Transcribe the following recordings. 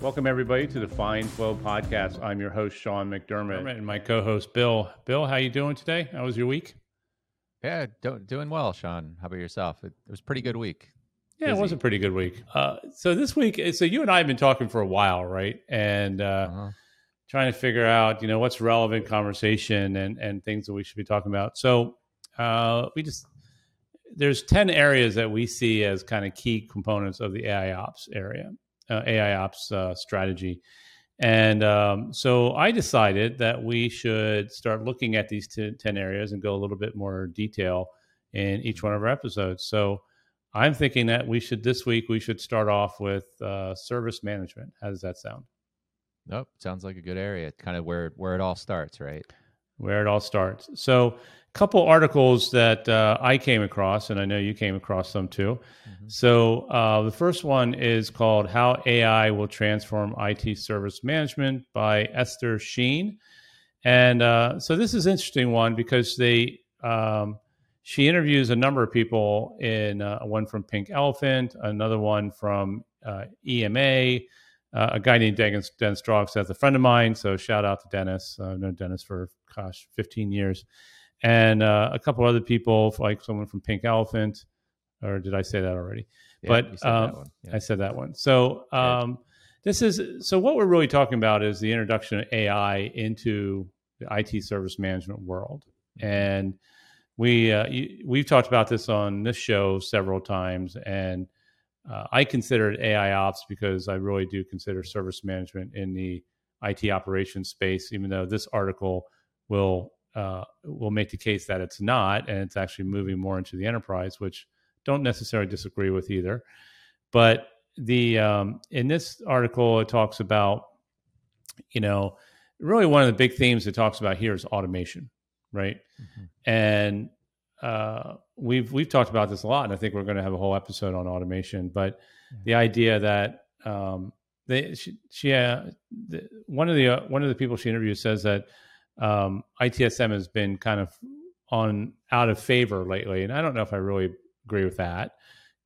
Welcome, everybody, to the Fine Flow podcast. I'm your host, Sean McDermott, and my co host, Bill. Bill, how you doing today? How was your week? Yeah, do- doing well, Sean. How about yourself? It, it was a pretty good week. Yeah, Busy. it was a pretty good week. Uh, so this week, so you and I have been talking for a while, right? And uh, uh-huh. trying to figure out, you know, what's relevant conversation and and things that we should be talking about. So uh, we just there's ten areas that we see as kind of key components of the AI ops area uh, AI ops uh, strategy. And um, so I decided that we should start looking at these t- 10 areas and go a little bit more detail in each one of our episodes. So I'm thinking that we should, this week, we should start off with uh, service management. How does that sound? Nope. Sounds like a good area. Kind of where, where it all starts, right? Where it all starts. So couple articles that uh, I came across, and I know you came across some too. Mm-hmm. So uh, the first one is called "How AI Will Transform IT Service Management" by Esther Shein, and uh, so this is an interesting one because they um, she interviews a number of people in uh, one from Pink Elephant, another one from uh, EMA. Uh, a guy named Dennis, Dennis Strauch that's a friend of mine. So shout out to Dennis. I've known Dennis for gosh, 15 years and uh, a couple other people, like someone from Pink Elephant, or did I say that already? Yeah, but um, yeah. I said that one. So um, this is so what we're really talking about is the introduction of AI into the IT service management world, mm-hmm. and we uh, we've talked about this on this show several times, and uh, I consider it AI ops because I really do consider service management in the IT operations space, even though this article will uh, will make the case that it's not, and it's actually moving more into the enterprise, which don't necessarily disagree with either. But the um, in this article, it talks about, you know, really one of the big themes it talks about here is automation, right? Mm-hmm. And uh, we've we've talked about this a lot, and I think we're going to have a whole episode on automation. But mm-hmm. the idea that um, they she, she uh, the, one of the uh, one of the people she interviewed says that um, ITSM has been kind of on out of favor lately, and I don't know if I really agree with that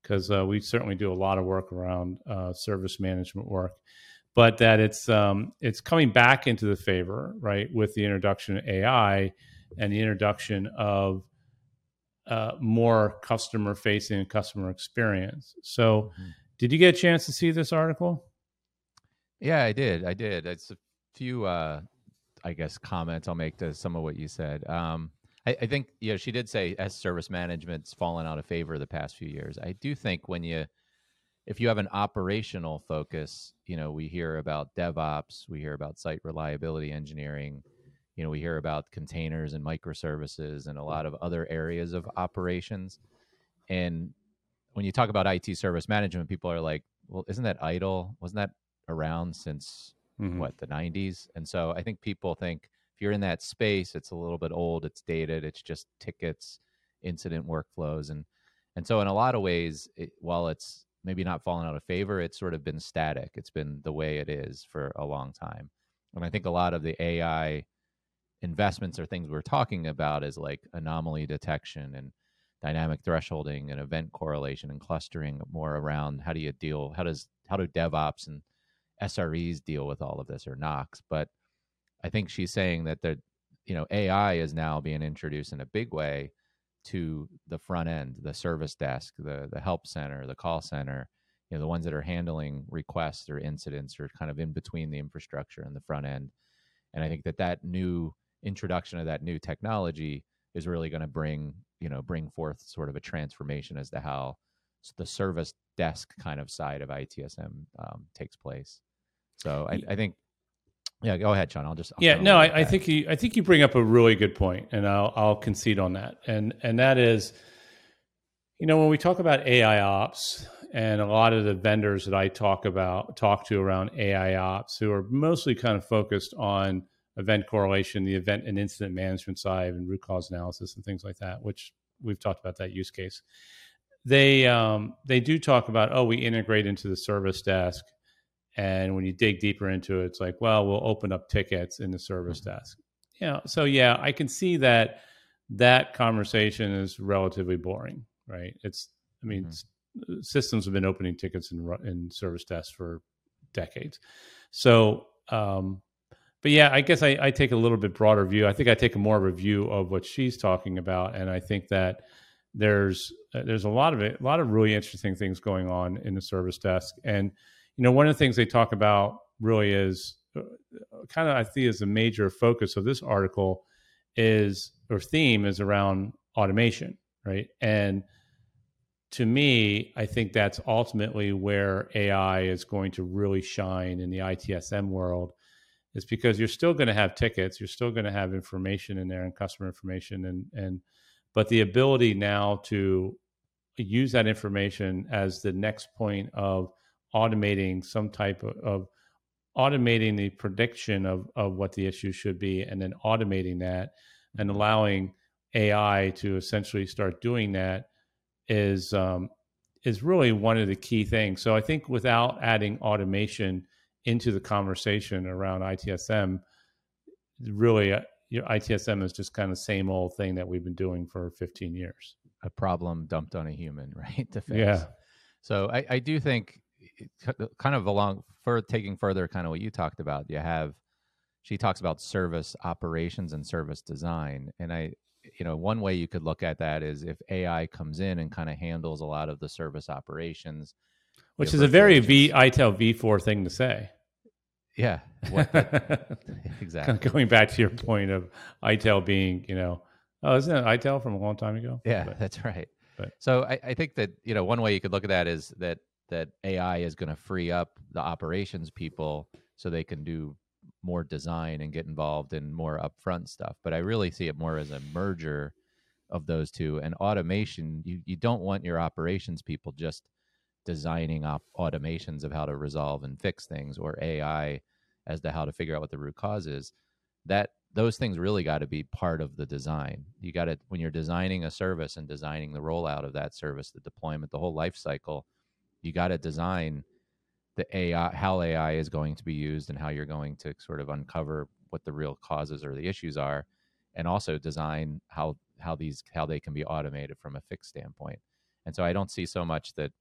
because uh, we certainly do a lot of work around uh, service management work, but that it's um, it's coming back into the favor right with the introduction of AI and the introduction of uh, more customer facing customer experience. So, mm-hmm. did you get a chance to see this article? Yeah, I did. I did. It's a few uh, I guess comments I'll make to some of what you said. Um, I, I, think you know she did say as service management's fallen out of favor the past few years. I do think when you if you have an operational focus, you know, we hear about DevOps, we hear about site reliability engineering, you know, we hear about containers and microservices and a lot of other areas of operations. And when you talk about IT service management, people are like, well, isn't that ITIL? Wasn't that around since mm-hmm. what the 90s and so i think people think if you're in that space it's a little bit old it's dated it's just tickets incident workflows and and so in a lot of ways it, while it's maybe not fallen out of favor it's sort of been static. It's been the way it is for a long time. And i think a lot of the ai investments or things we're talking about is like anomaly detection and dynamic thresholding and event correlation and clustering more around how do you deal how does how do devops and SREs deal with all of this or NOCs. But I think she's saying that the you know AI is now being introduced in a big way to the front end, the service desk, the the help center, the call center, you know, the ones that are handling requests or incidents or kind of in between the infrastructure and the front end. And I think that that new introduction of that new technology is really going to bring, you know, bring forth sort of a transformation as to how the service desk kind of side of ITSM um, takes place. So I, I think yeah, go ahead, Sean. I'll just I'll yeah. No, I, I, think you I think you bring up a really good point, and I'll I'll concede on that. And and that is, you know, when we talk about AI ops, and a lot of the vendors that I talk about talk to around AI ops, who are mostly kind of focused on event correlation, the event and incident management side, and root cause analysis and things like that, which we've talked about that use case. They um, they do talk about oh, we integrate into the service desk and when you dig deeper into it, it's like, well, we'll open up tickets in the service mm-hmm. desk. You know, so yeah, I can see that that conversation is relatively boring, right? It's, I mean, mm-hmm. systems have been opening tickets in in service desks for decades. So, um, but yeah, I guess I, I, take a little bit broader view. I think I take a more of a view of what she's talking about, and I think that there's uh, there's a lot of it, a lot of really interesting things going on in the service desk. And you know, one of the things they talk about really is uh, kind of I think is a major focus of this article is or theme is around automation, right? And to me, I think that's ultimately where AI is going to really shine in the ITSM world, is because you're still going to have tickets, you're still going to have information in there and customer information, and and but the ability now to use that information as the next point of automating some type of, of automating the prediction of of what the issue should be, and then automating that and mm-hmm. allowing AI to essentially start doing that is um, is really one of the key things. So I think without adding automation into the conversation around ITSM, really, uh, your ITSM is just kind of the same old thing that we've been doing for 15 years. A problem dumped on a human, right? To fix. Yeah. So I, I do think, kind of along for taking further, kind of what you talked about. You have, she talks about service operations and service design, and I you know, one way you could look at that is if AI comes in and kind of handles a lot of the service operations, which is a very V ITIL V4 thing to say. Yeah, exactly. Kind of going back to your point of ITIL being, you know, oh, isn't it ITIL from a long time ago? Yeah, but, that's right. But. So I, I think that you know one way you could look at that is that that AI is going to free up the operations people so they can do more design and get involved in more upfront stuff. But I really see it more as a merger of those two. And automation, you, you don't want your operations people just designing op- automations of how to resolve and fix things or AI as to how to figure out what the root cause is. That those things really got to be part of the design. You got to when you're designing a service and designing the rollout of that service, the deployment, the whole life cycle, you got to design the AI, how AI is going to be used, and how you're going to sort of uncover what the real causes or the issues are, and also design how how these how they can be automated from a fixed standpoint. And so I don't see so much that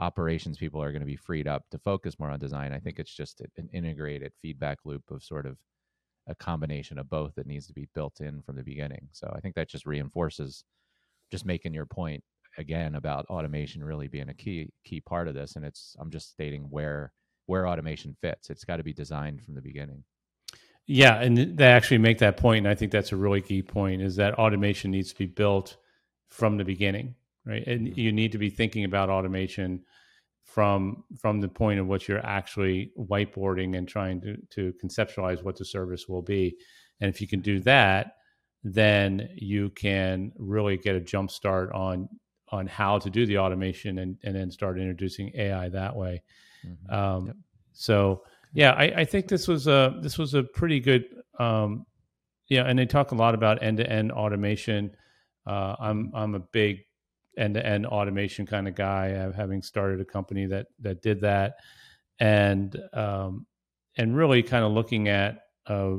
operations people are going to be freed up to focus more on design. I think it's just an integrated feedback loop of sort of a combination of both that needs to be built in from the beginning. So I think that just reinforces just making your point again about automation really being a key key part of this and it's i'm just stating where where automation fits. It's got to be designed from the beginning. Yeah and they actually make that point and i think that's a really key point is that automation needs to be built from the beginning right? And mm-hmm. you need to be thinking about automation from from the point of what you're actually whiteboarding and trying to to conceptualize what the service will be. And if you can do that then you can really get a jump start on on how to do the automation and, and then start introducing AI that way. Mm-hmm. Um, yep. So yeah, I, I, think this was a this was a pretty good um, yeah, and they talk a lot about end to end automation. Uh, I'm I'm a big end to end automation kind of guy, i having started a company that that did that, and um, and really kind of looking at uh,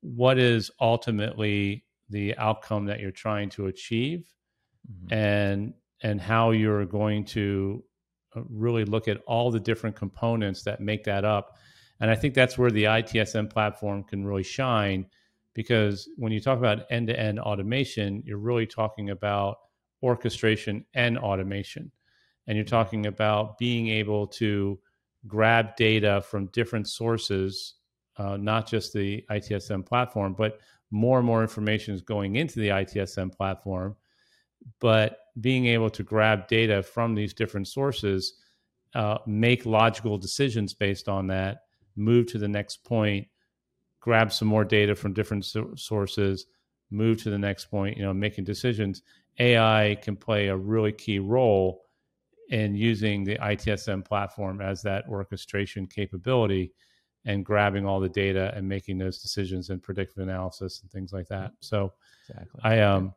what is ultimately the outcome that you're trying to achieve mm-hmm. and and how you're going to uh, really look at all the different components that make that up. And I think that's where the ITSM platform can really shine because when you talk about end to end automation, you're really talking about orchestration and automation. And you're talking about being able to grab data from different sources, uh, not just the ITSM platform, but more and more information is going into the ITSM platform but being able to grab data from these different sources, uh, make logical decisions based on that, move to the next point, grab some more data from different so- sources, move to the next point, you know, making decisions. AI can play a really key role in using the ITSM platform as that orchestration capability and grabbing all the data and making those decisions and predictive analysis and things like that. So exactly. I um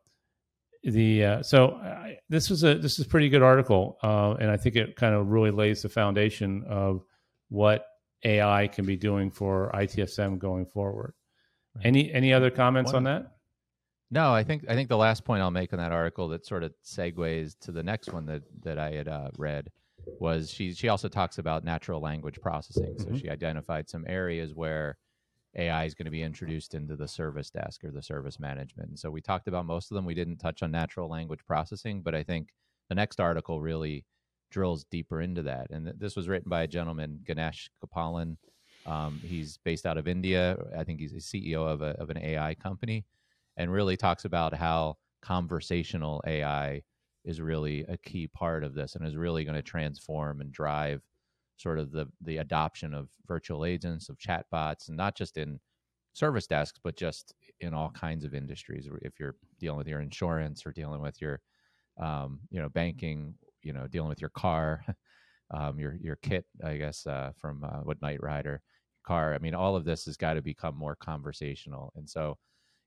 the uh, so I, this was a this is a pretty good article, uh, and I think it kind of really lays the foundation of what AI can be doing for ITSM going forward. Right. Any any other comments One, on that? No, I think I think the last point I'll make on that article that sort of segues to the next one that that I had uh, read was she she also talks about natural language processing. So Mhm. she identified some areas where AI is going to be introduced into the service desk or the service management. And so we talked about most of them. We didn't touch on natural language processing, but I think the next article really drills deeper into that. And th- this was written by a gentleman, Ganesh Gopalan. Um, he's based out of India. I think he's a CEO of, a, of an AI company and really talks about how conversational AI is really a key part of this and is really going to transform and drive sort of the the adoption of virtual agents of chatbots and not just in service desks but just in all kinds of industries if you're dealing with your insurance or dealing with your um, you know banking you know dealing with your car um, your your KITT i guess uh, from uh, what knight rider car. I mean all of this has got to become more conversational. And so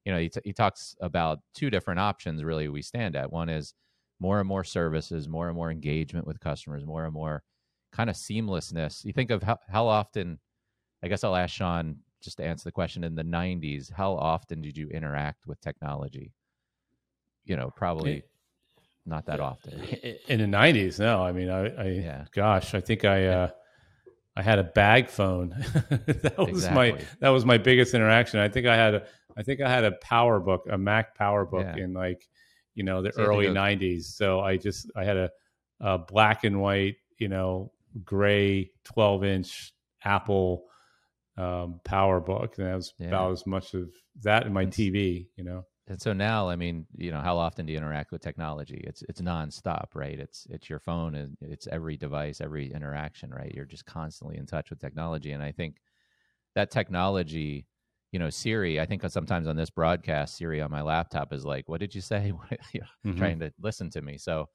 you know he, t- he talks about two different options really we stand at. One is more and more services more and more engagement with customers more and more kind of seamlessness you think of how, how often i guess i'll ask sean just to answer the question in the 90s how often did you interact with technology you know probably It- not that often in the nineties. No, I mean, I, I Yeah. gosh, I think I, uh, I had a bag phone. that was my that was my biggest interaction. I think I had a I think I had a Power Book, a Mac Power Book Yeah. in like you know the So you had to early go- '90s. So I just I had a, a black and white, you know, gray 12 inch Apple um, Power Book, and that was Yeah. about as much of that in my It's- TV. You know, and so now i mean you know how often do you interact with technology it's it's nonstop right it's it's your phone and it's every device every interaction right you're just constantly in touch with technology and i think that technology you know siri i think sometimes on this broadcast siri on my laptop is like what did you say Mhm. trying to listen to me so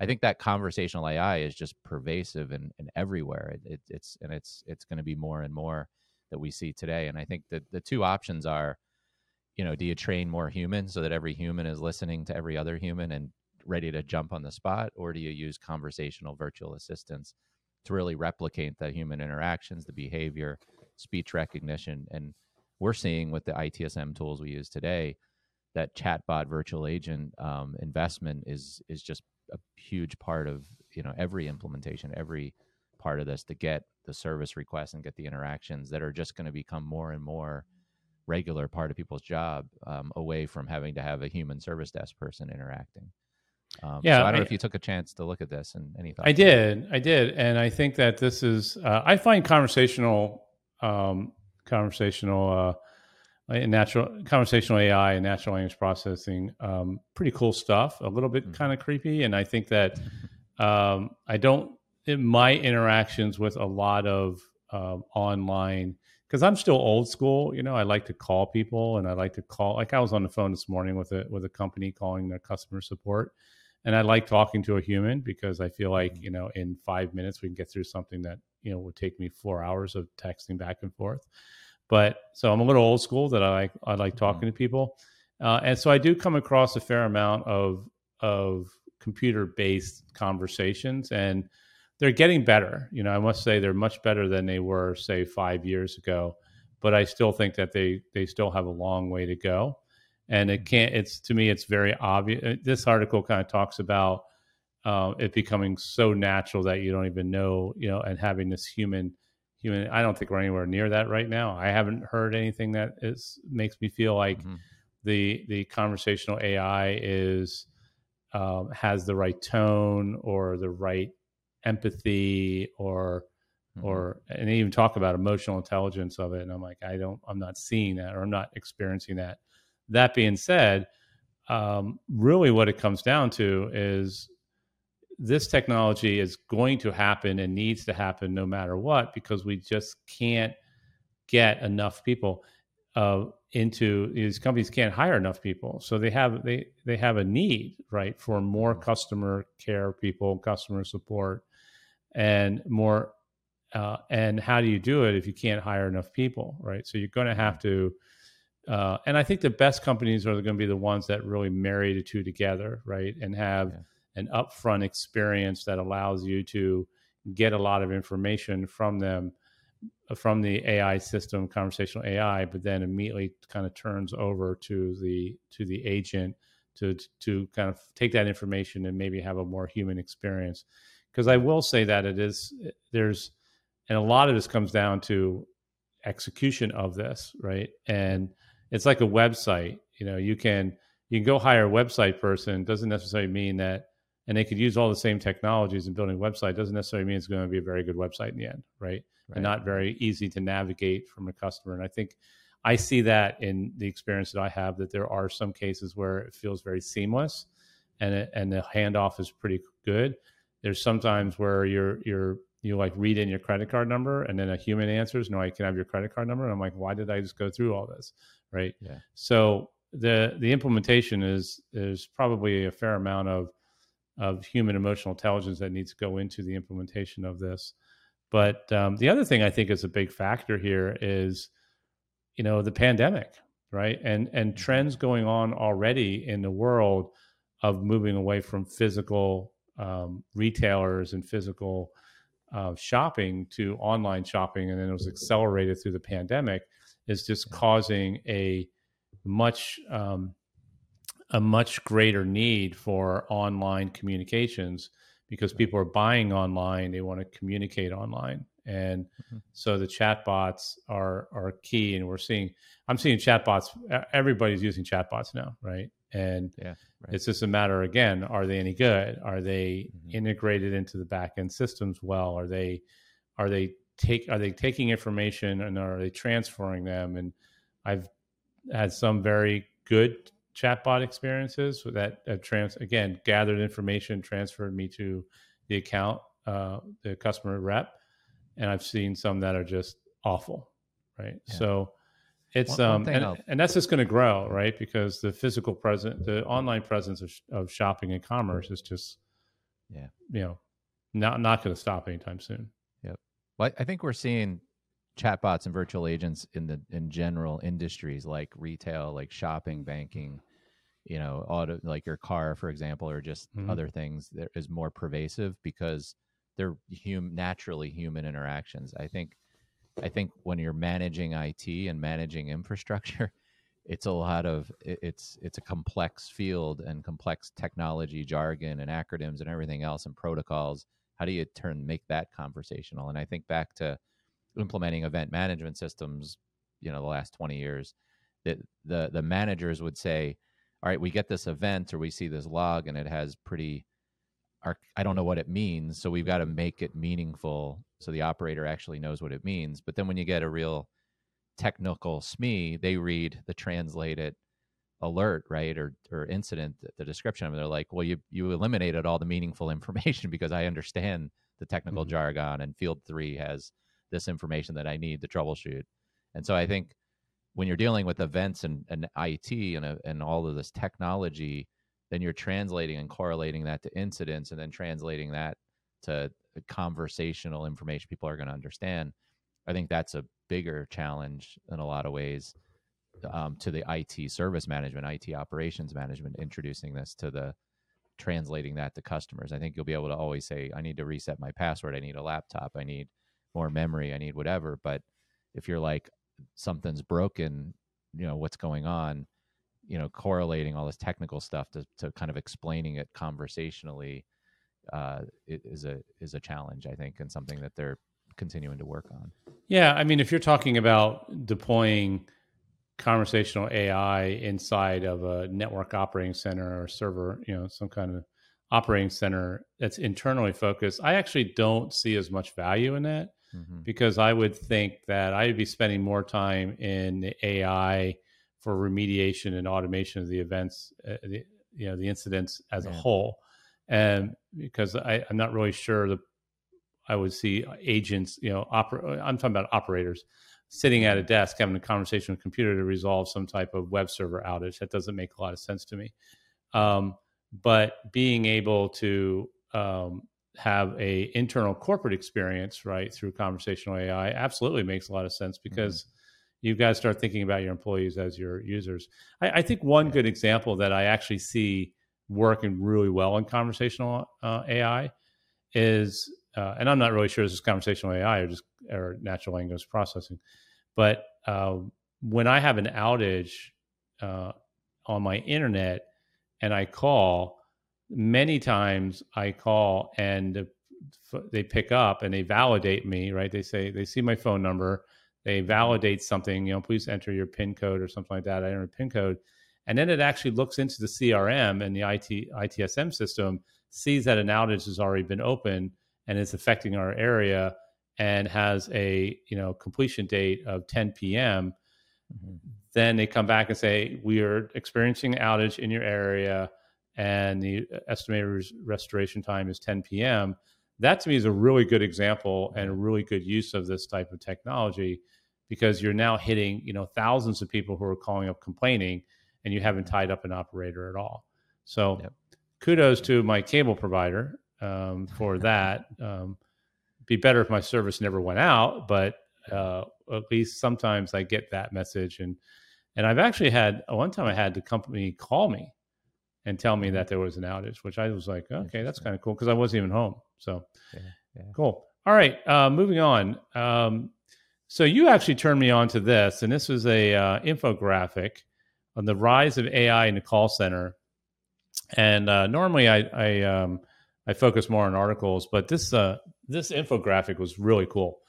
i think that conversational ai is just pervasive and, and everywhere it, it, it's and it's it's going to be more and more that we see today and i think that the two options are you know, do you train more humans so that every human is listening to every other human and ready to jump on the spot? Or do you use conversational virtual assistants to really replicate the human interactions, the behavior, speech recognition? And we're seeing with the ITSM tools we use today that chatbot virtual agent um, investment is is just a huge part of you know every implementation, every part of this to get the service requests and get the interactions that are just going to become more and more regular part of people's job um, away from having to have a human service desk person interacting. Um, Yeah, so I don't know if you took a chance to look at this and any thoughts. I did, I did, and I think that this is. Uh, I find conversational, um, conversational, uh, and natural conversational AI and natural language processing, um, pretty cool stuff. A little bit Mhm. kind of creepy, and I think that um, I don't. In my interactions with a lot of um, online, because I'm still old school. You know, I like to call people, and I like to call. Like I was on the phone this morning with a with a company calling their customer support and I like talking to a human because I feel like Mhm. you know in five minutes we can get through something that you know would take me four hours of texting back and forth. But so I'm a little old school that I like I like talking to people, uh, and so I do come across a fair amount of of computer based conversations, and they're getting better. You know, I must say they're much better than they were say five years ago. But I still think that they they still have a long way to go and it can't it's to me it's very obvious this article kind of talks about uh, it becoming so natural that you don't even know you know and having this human human i don't think we're anywhere near that right now i haven't heard anything that is makes me feel like Mhm. the the conversational ai is um, has the right tone or the right empathy or Mhm. or and they even talk about emotional intelligence of it and i'm like i don't i'm not seeing that or i'm not experiencing that that being said um, really what it comes down to is this technology is going to happen and needs to happen no matter what because we just can't get enough people uh, into these companies can't hire enough people. So they have they they have a need right for more customer care people customer support and more uh, and how do you do it if you can't hire enough people right? So you're going to have to uh, and i think the best companies are going to be the ones that really marry the two together right and have Yeah. An upfront experience that allows you to get a lot of information from them from the ai system conversational ai but then immediately kind of turns over to the to the agent to to kind of take that information and maybe have a more human experience because I will say that it is there's and a lot of this comes down to execution of this, right? And it's like a website. You know, you can you can go hire a website person. Doesn't necessarily mean that, and they could use all the same technologies in building a website. Doesn't necessarily mean it's going to be a very good website in the end, right? right. And not very easy to navigate from a customer. And I think I see that in the experience that I have that there are some cases where it feels very seamless, and it, and the handoff is pretty good. There's sometimes where you're you're you like read in your credit card number and then a human answers no i can have your credit card number and i'm like why did i just go through all this right yeah so the the implementation is is probably a fair amount of of human emotional intelligence that needs to go into the implementation of this. But um, the other thing i think is a big factor here is you know the pandemic right? And and mm-hmm. trends going on already in the world of moving away from physical um, retailers and physical uh, shopping to online shopping, and then it was accelerated through the pandemic, is just causing a much um, a much greater need for online communications because people are buying online they want to communicate online and mm-hmm. so the chatbots are are key and we're seeing i'm seeing chatbots everybody's using chatbots now right and yeah, right. it's just a matter again, are they any good? Are they mm-hmm. integrated into the back end systems well? Are they are they take are they taking information and are they transferring them? And I've had some very good chatbot experiences that have trans again gathered information, transferred me to the account, uh, the customer rep, and I've seen some that are just awful, right? Yeah. So it's one, um, one and, and, that's just going to grow, right? Because the physical present, the online presence of, of shopping and commerce is just, yeah, you know, not not going to stop anytime soon. Yep. Well, I think we're seeing chatbots and virtual agents in the in general industries like retail, like shopping, banking, you know, auto, like your car, for example, or just mm-hmm. other things that is more pervasive because they're hum- naturally human interactions. I think I think when you're managing IT and managing infrastructure, it's a lot of it's it's a complex field and complex technology jargon and acronyms and everything else and protocols. How do you turn make that conversational? And I think back to implementing event management systems, you know, the last 20 years, that the the managers would say, "All right, we get this event or we see this log and it has pretty I don't know what it means, so we've got to make it meaningful so the operator actually knows what it means. But then when you get a real technical SME, they read the translated alert, right, or or incident, the description of it. They're like, well, you you eliminated all the meaningful information because I understand the technical mm-hmm. jargon, and Field Three has this information that I need to troubleshoot. And so I think when you're dealing with events and, and IT and, uh, and all of this technology, then you're translating and correlating that to incidents and then translating that to conversational information people are going to understand. I think that's a bigger challenge in a lot of ways um, to the IT service management, IT operations management, introducing this to the translating that to customers. I think you'll be able to always say, I need to reset my password. I need a laptop. I need more memory. I need whatever. But if you're like, something's broken, you know, what's going on? you know correlating all this technical stuff to, to kind of explaining it conversationally uh, is a is a challenge I think and something that they're continuing to work on. Yeah, I mean, if you're talking about deploying conversational AI inside of a network operating center or server, you know, some kind of operating center that's internally focused, I actually don't see as much value in that mm-hmm. because I would think that I'd be spending more time in the AI for remediation and automation of the events, uh, the, you know, the incidents as yeah. a whole. And because I, I'm not really sure that I would see agents, you know, oper- I'm talking about operators sitting at a desk having a conversation with a computer to resolve some type of web server outage. That doesn't make a lot of sense to me. Um, but being able to um, have a internal corporate experience, right, through conversational AI, absolutely makes a lot of sense mm-hmm. because. Mm-hmm you've got to start thinking about your employees as your users. I, I think one good example that I actually see working really well in conversational uh, AI is, uh, and I'm not really sure this is conversational AI or just or natural language processing, but uh, when I have an outage uh, on my internet and I call, many times I call and they pick up and they validate me, right? They say they see my phone number, they validate something, you know, please enter your PIN code or something like that. I enter a PIN code, and then it actually looks into the CRM and the IT ITSM system, sees that an outage has already been open and is affecting our area, and has a you know completion date of 10 p.m. Mm-hmm. Then they come back and say we are experiencing outage in your area, and the estimated restoration time is 10 p.m that to me is a really good example and a really good use of this type of technology because you're now hitting you know thousands of people who are calling up complaining and you haven't tied up an operator at all so yep. kudos to my cable provider um, for that um, be better if my service never went out but uh, at least sometimes i get that message and and i've actually had one time i had the company call me and tell me mm-hmm. that there was an outage which i was like okay that's kind of cool because i wasn't even home so yeah, yeah. cool. All right, uh, moving on. Um, so you actually turned me on to this, and this was a uh, infographic on the rise of AI in the call center. And uh, normally I I, um, I focus more on articles, but this uh, this infographic was really cool.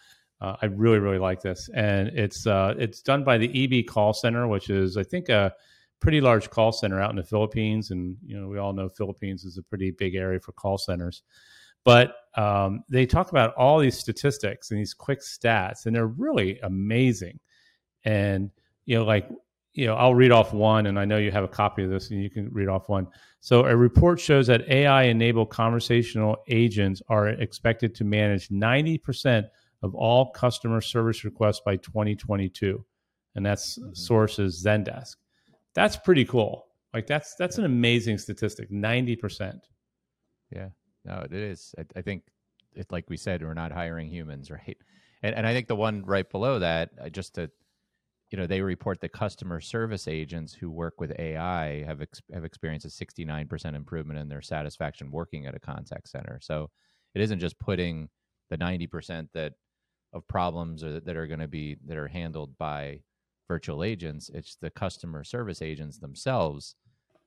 Uh, I really really like this, and it's uh, it's done by the EB Call Center, which is I think a pretty large call center out in the Philippines, and you know we all know Philippines is a pretty big area for call centers. But um, they talk about all these statistics and these quick stats, and they're really amazing. And you know, like you know, I'll read off one, and I know you have a copy of this, and you can read off one. So, a report shows that AI-enabled conversational agents are expected to manage 90% of all customer service requests by 2022, and that's mm-hmm. sources Zendesk. That's pretty cool. Like that's that's an amazing statistic. 90%. Yeah. No, it is. I, I think it's like we said, we're not hiring humans, right? And and I think the one right below that, uh, just to, you know, they report the customer service agents who work with AI have ex- have experienced a sixty nine percent improvement in their satisfaction working at a contact center. So it isn't just putting the ninety percent that of problems that are going to be that are handled by virtual agents. It's the customer service agents themselves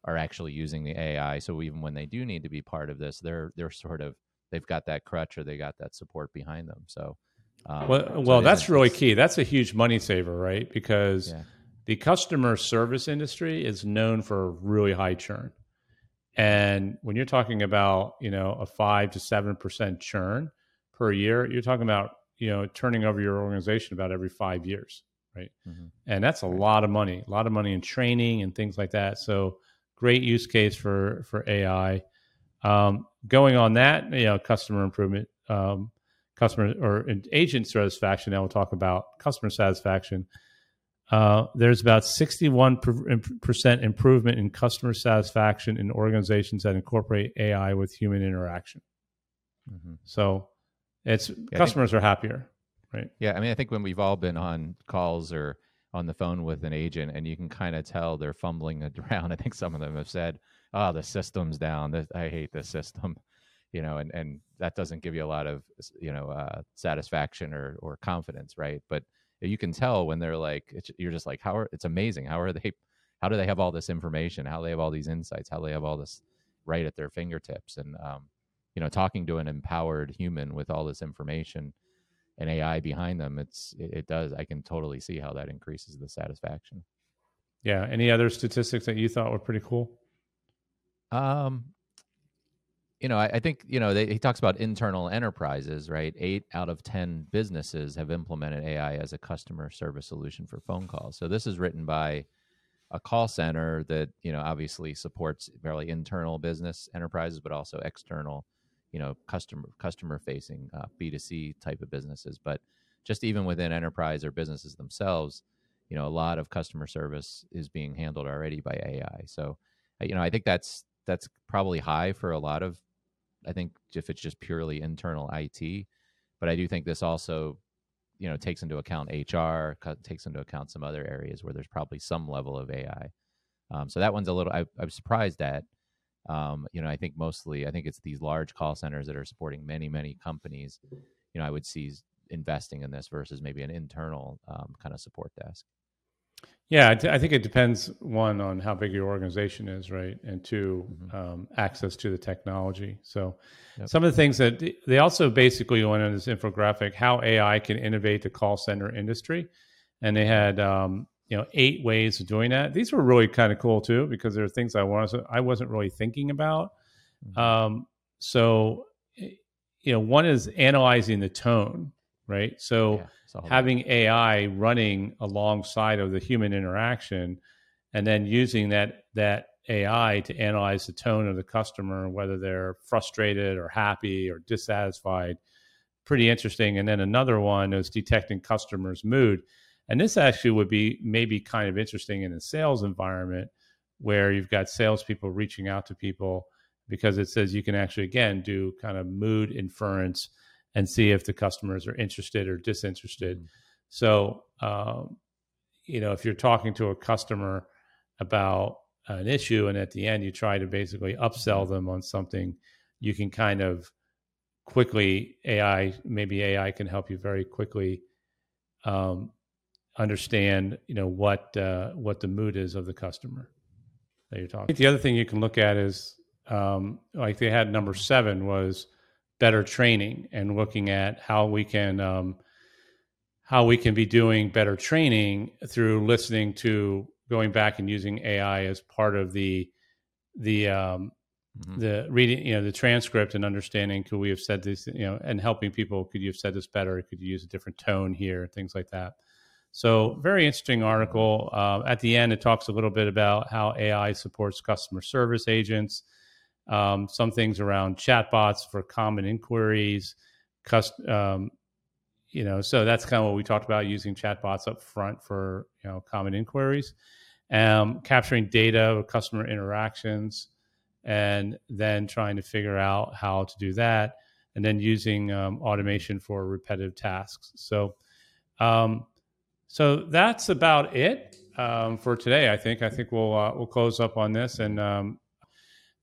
are actually using the AI. So even when they do need to be part of this, they're they're sort of they've got that crutch or they got that support behind them. So um, well, so well, that's really key. That's a huge money saver, right? Because yeah. the customer service industry is known for really high churn, and when you're talking about you know a five to seven percent churn per year, you're talking about you know turning over your organization about every five years, right? Mm-hmm. And that's a lot of money, a lot of money in training and things like that. So great use case for for AI. Um, going on that, you know, customer improvement, um, customer or agent satisfaction. Now we'll talk about customer satisfaction. Uh, there's about 61% improvement in customer satisfaction in organizations that incorporate AI with human interaction. Mm-hmm. So it's yeah, customers think, are happier, right? Yeah, I mean, I think when we've all been on calls or on the phone with an agent and you can kind of tell they're fumbling around. I think some of them have said, "Oh, the system's down. I hate this system." You know, and and that doesn't give you a lot of you know uh, satisfaction or or confidence, right? But you can tell when they're like, you're just like, how are? It's amazing. How are they? How do they have all this information? How they have all these insights? How they have all this right at their fingertips? And um, you know, talking to an empowered human with all this information an AI behind them, it's it, it, does. I can totally see how that increases the satisfaction. Yeah. Any other statistics that you thought were pretty cool? Um, you know, I, I think you know they, he talks about internal enterprises, right? Eight out of ten businesses have implemented AI as a customer service solution for phone calls. So this is written by a call center that you know obviously supports fairly internal business enterprises, but also external you know customer customer facing uh, b2c type of businesses but just even within enterprise or businesses themselves you know a lot of customer service is being handled already by ai so you know i think that's that's probably high for a lot of i think if it's just purely internal it but i do think this also you know takes into account hr takes into account some other areas where there's probably some level of ai um, so that one's a little I, i'm surprised at um, you know, I think mostly, I think it's these large call centers that are supporting many, many companies. You know, I would see investing in this versus maybe an internal um, kind of support desk. Yeah, I, think it depends one on how big your organization is, right, and 2 mm-hmm. um, access to the technology. So, yep. some of the things that they also basically went on this infographic how AI can innovate the call center industry, and they had um, you know eight ways of doing that. These were really kind of cool too because there are things I wasn't I wasn't really thinking about. Mm-hmm. Um, so, you know, one is analyzing the tone, right? So. Yeah having AI running alongside of the human interaction, and then using that that AI to analyze the tone of the customer, whether they're frustrated or happy or dissatisfied. Pretty interesting. And then another one is detecting customers' mood. And this actually would be maybe kind of interesting in a sales environment where you've got salespeople reaching out to people because it says you can actually, again, do kind of mood inference and see if the customers are interested or disinterested. Mm-hmm. So, um, you know, if you're talking to a customer about an issue and at the end you try to basically upsell mm-hmm. them on something, you can kind of quickly AI, maybe AI can help you very quickly um, understand, you know, what uh, what the mood is of the customer that you're talking. The other thing you can look at is um, like they had number seven was better training and looking at how we can um, how we can be doing better training through listening to going back and using AI as part of the the um, mm-hmm. the reading you know the transcript and understanding could we have said this you know and helping people could you have said this better could you use a different tone here things like that so very interesting article. Uh, at the end it talks a little bit about how ai supports customer service agents. Um, some things around chatbots for common inquiries, cust- um, you know, so that's kind of what we talked about using chatbots up front for you know common inquiries, um, capturing data of customer interactions, and then trying to figure out how to do that, and then using um, automation for repetitive tasks. So, um, so that's about it um, for today. I think. I think we'll uh, we'll close up on this and um,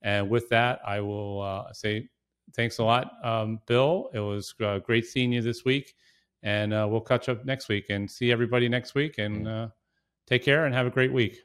and with that, I will uh, say thanks a lot, um, Bill. It was uh, great seeing you this week. And uh, we'll catch up next week and see everybody next week. And uh, take care and have a great week.